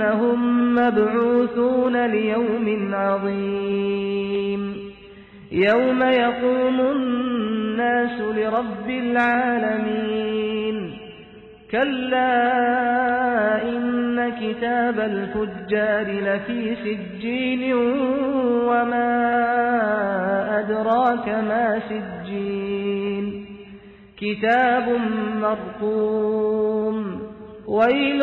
أنهم مبعوثون ليوم عظيم. يوم يقوم الناس لرب العالمين. كلا إن كتاب الفجار لفي سجين وما أدراك ما سجين. كتاب مرقوم. ويل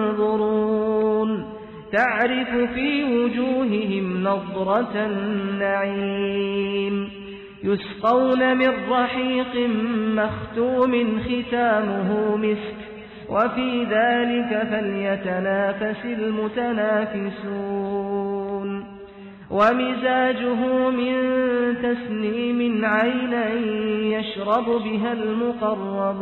تعرف في وجوههم نظرة النعيم. يسقون من رحيق مختوم ختامه مسك وفي ذلك فليتنافس المتنافسون. ومزاجه من تسنيم عينا يشرب بها المقربون.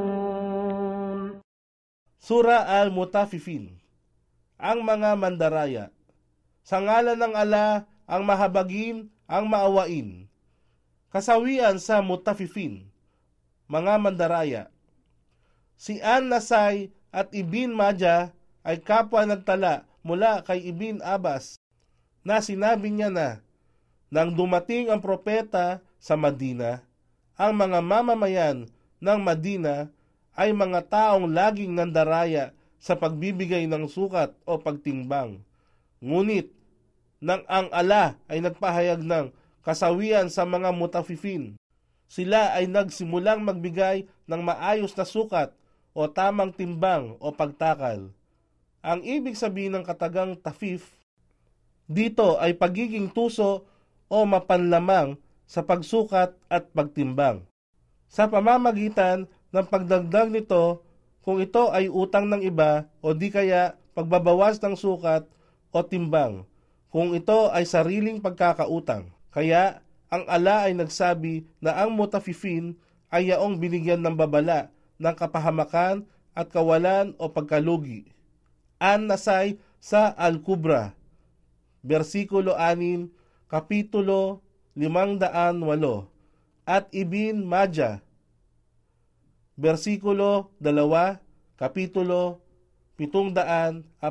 Sura Al-Mutafifin. Ang mga mandaraya. Sa ngalan ng ala, ang mahabagin, ang maawain. Kasawian sa Mutafifin. Mga mandaraya. Si An Nasay at Ibin Madja ay kapwa nagtala mula kay Ibin Abbas na sinabi niya na nang dumating ang propeta sa Madina, ang mga mamamayan ng Madina ay mga taong laging nandaraya sa pagbibigay ng sukat o pagtimbang. Ngunit, nang ang ala ay nagpahayag ng kasawian sa mga mutafifin, sila ay nagsimulang magbigay ng maayos na sukat o tamang timbang o pagtakal. Ang ibig sabihin ng katagang tafif dito ay pagiging tuso o mapanlamang sa pagsukat at pagtimbang. Sa pamamagitan ng pagdagdag nito kung ito ay utang ng iba o di kaya pagbabawas ng sukat o timbang kung ito ay sariling pagkakautang. Kaya ang ala ay nagsabi na ang mutafifin ay yaong binigyan ng babala ng kapahamakan at kawalan o pagkalugi. An nasay sa Al-Kubra, versikulo 6, kapitulo 508, at Ibin Madja, versikulo 2, kapitulo 748.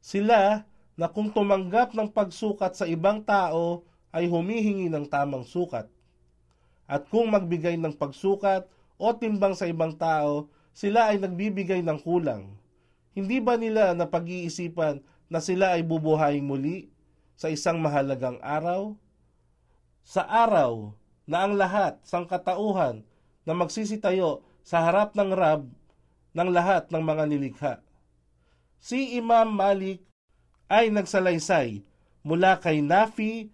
Sila na kung tumanggap ng pagsukat sa ibang tao ay humihingi ng tamang sukat. At kung magbigay ng pagsukat o timbang sa ibang tao, sila ay nagbibigay ng kulang. Hindi ba nila napag-iisipan na sila ay bubuhayin muli sa isang mahalagang araw? Sa araw na ang lahat sang katauhan na magsisitayo sa harap ng Rab ng lahat ng mga nilikha. Si Imam Malik ay nagsalaysay mula kay Nafi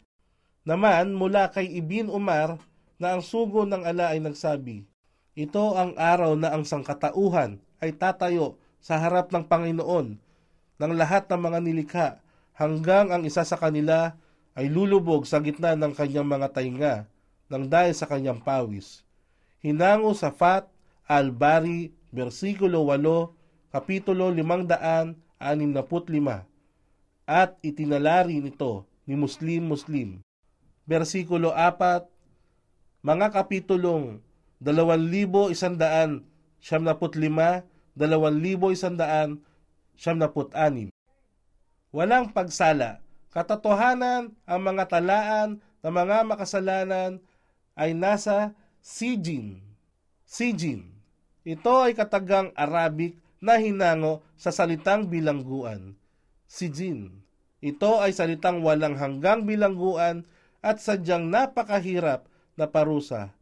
naman mula kay Ibn Umar na ang sugo ng ala ay nagsabi, Ito ang araw na ang sangkatauhan ay tatayo sa harap ng Panginoon ng lahat ng mga nilikha hanggang ang isa sa kanila ay lulubog sa gitna ng kanyang mga tainga nang dahil sa kanyang pawis. Hinango sa Fat al-Bari, versikulo 8, kapitulo 565, at itinalari nito ni Muslim Muslim. Versikulo 4, mga kapitulong 2,175, 2,176. Walang pagsala. Katotohanan ang mga talaan ng mga makasalanan ay nasa Sijin. Sijin. Ito ay katagang Arabic na hinango sa salitang bilangguan. Sijin. Ito ay salitang walang hanggang bilangguan at sadyang napakahirap na parusa.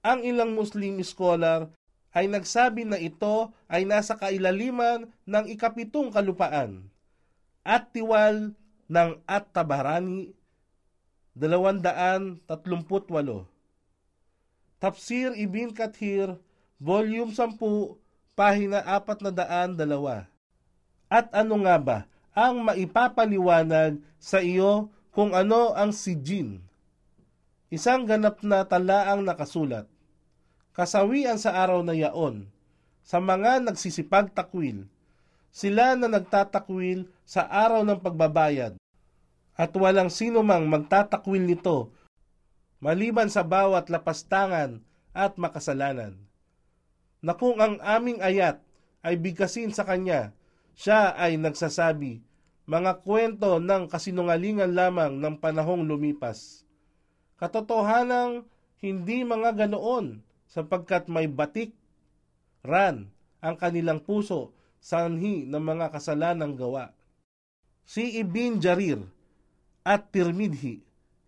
Ang ilang Muslim scholar ay nagsabi na ito ay nasa kailaliman ng ikapitong kalupaan at tiwal ng At-Tabarani 238. Tafsir Ibn Kathir, Volume 10, pahina 402. At ano nga ba ang maipapaliwanag sa iyo kung ano ang sijin? Isang ganap na talaang nakasulat. Kasawian sa araw na yaon, sa mga nagsisipag takwil, sila na nagtatakwil sa araw ng pagbabayad, at walang sino mang magtatakwil nito, maliban sa bawat lapastangan at makasalanan. Na kung ang aming ayat ay bigkasin sa kanya, siya ay nagsasabi, mga kwento ng kasinungalingan lamang ng panahong lumipas. Katotohanang hindi mga ganoon sapagkat may batik, ran, ang kanilang puso sanhi ng mga kasalanang gawa. Si Ibn Jarir at Tirmidhi,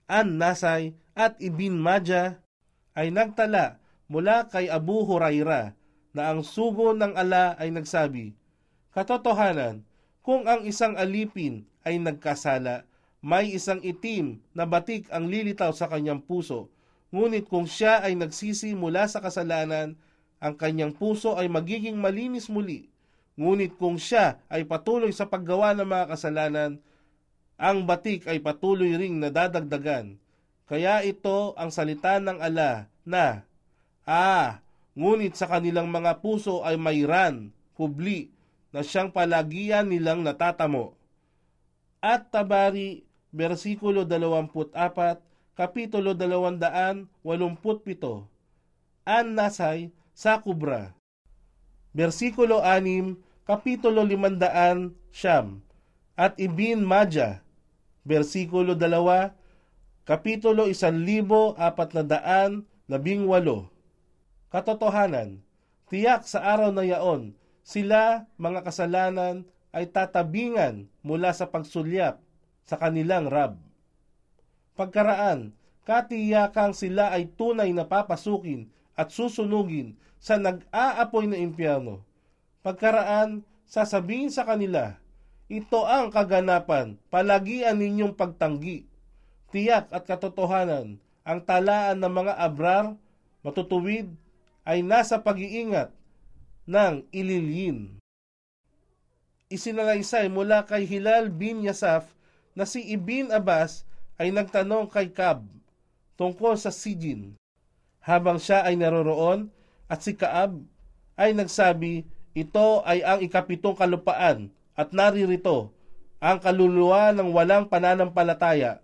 An Nasay at Ibn Majah ay nagtala mula kay Abu Huraira na ang sugo ng ala ay nagsabi, Katotohanan, kung ang isang alipin ay nagkasala, may isang itim na batik ang lilitaw sa kanyang puso, ngunit kung siya ay nagsisi mula sa kasalanan, ang kanyang puso ay magiging malinis muli. Ngunit kung siya ay patuloy sa paggawa ng mga kasalanan, ang batik ay patuloy ring nadadagdagan. Kaya ito ang salita ng ala na, Ah, ngunit sa kanilang mga puso ay mayran, kubli, na siyang palagian nilang natatamo. At Tabari, versikulo 24, kapitulo 287, An Nasay sa Kubra. Versikulo 6, Kapitulo 500 Siyam at Ibin Madja, versikulo 2, Kapitulo 1418, Katotohanan, tiyak sa araw na yaon, sila, mga kasalanan, ay tatabingan mula sa pagsulyap sa kanilang rab. Pagkaraan, katiyakang sila ay tunay na papasukin at susunugin sa nag-aapoy na impyerno Pagkaraan, sasabihin sa kanila, ito ang kaganapan, palagian ninyong pagtanggi. Tiyak at katotohanan, ang talaan ng mga abrar, matutuwid, ay nasa pag-iingat ng ililyin. Isinalaysay mula kay Hilal bin Yasaf na si Ibn Abbas ay nagtanong kay Kab tungkol sa Sijin. Habang siya ay naroroon at si Kaab ay nagsabi, ito ay ang ikapitong kalupaan at naririto ang kaluluwa ng walang pananampalataya.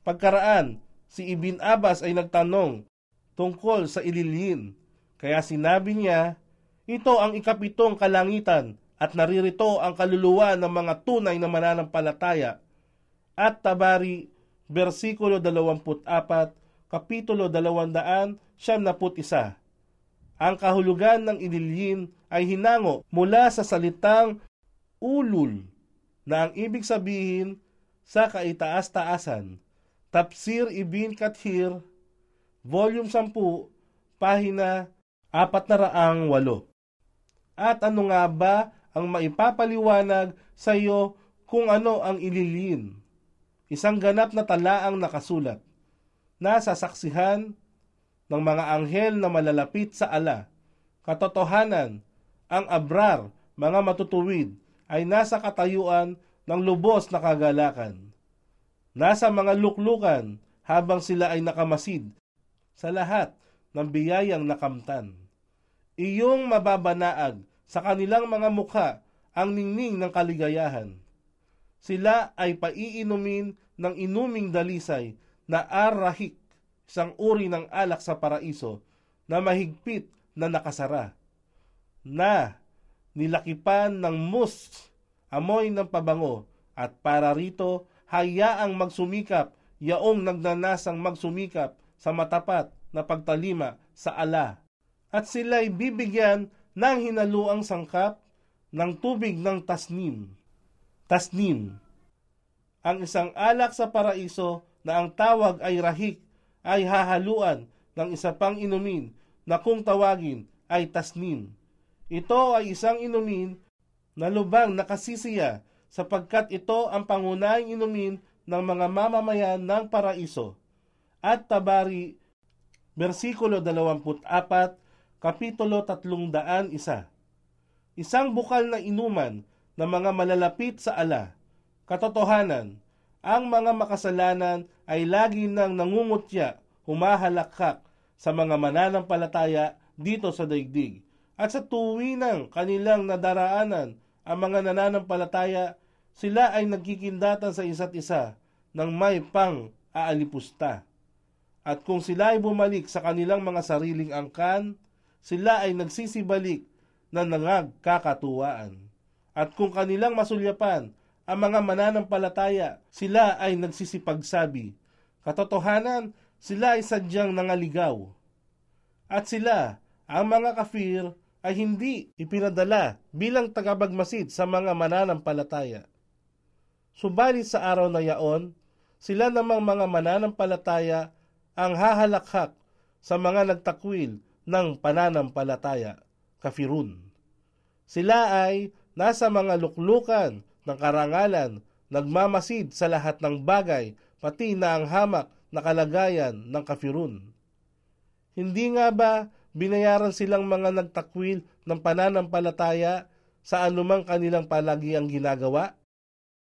Pagkaraan, si Ibn Abbas ay nagtanong tungkol sa ililin. Kaya sinabi niya, ito ang ikapitong kalangitan at naririto ang kaluluwa ng mga tunay na mananampalataya. At Tabari, versikulo 24, kapitulo 200, siyam isa. Ang kahulugan ng ililin ay hinango mula sa salitang ulul na ang ibig sabihin sa kaitaas-taasan. Tafsir Ibn Kathir, Volume 10, Pahina 408. At ano nga ba ang maipapaliwanag sa iyo kung ano ang ililin? Isang ganap na talaang nakasulat na sasaksihan ng mga anghel na malalapit sa ala. Katotohanan, ang abrar, mga matutuwid, ay nasa katayuan ng lubos na kagalakan. Nasa mga luklukan habang sila ay nakamasid sa lahat ng biyayang nakamtan. Iyong mababanaag sa kanilang mga mukha ang ningning ng kaligayahan. Sila ay paiinumin ng inuming dalisay na arahik isang uri ng alak sa paraiso na mahigpit na nakasara, na nilakipan ng mus, amoy ng pabango, at para rito, hayaang magsumikap, yaong nagnanasang magsumikap sa matapat na pagtalima sa ala. At sila'y bibigyan ng hinaluang sangkap ng tubig ng tasnim. Tasnim. Ang isang alak sa paraiso na ang tawag ay rahik ay hahaluan ng isa pang inumin na kung tawagin ay tasnim. Ito ay isang inumin na lubang nakasisiya sapagkat ito ang pangunahing inumin ng mga mamamayan ng paraiso. At Tabari, versikulo 24, kapitulo 301. Isang bukal na inuman ng mga malalapit sa ala. Katotohanan, ang mga makasalanan ay lagi nang nangungutya, humahalakhak sa mga mananampalataya dito sa daigdig. At sa tuwinang kanilang nadaraanan ang mga nananampalataya, sila ay nagkikindatan sa isa't isa ng may pang aalipusta. At kung sila ay bumalik sa kanilang mga sariling angkan, sila ay nagsisibalik na nangagkakatuwaan. At kung kanilang masulyapan ang mga mananampalataya, sila ay nagsisipagsabi. Katotohanan, sila ay sadyang nangaligaw. At sila, ang mga kafir, ay hindi ipinadala bilang tagabagmasid sa mga mananampalataya. Subalit sa araw na yaon, sila namang mga mananampalataya ang hahalakhak sa mga nagtakwil ng pananampalataya, kafirun. Sila ay nasa mga luklukan ng karangalan, nagmamasid sa lahat ng bagay, pati na ang hamak na kalagayan ng kafirun. Hindi nga ba binayaran silang mga nagtakwil ng pananampalataya sa anumang kanilang palagiang ginagawa?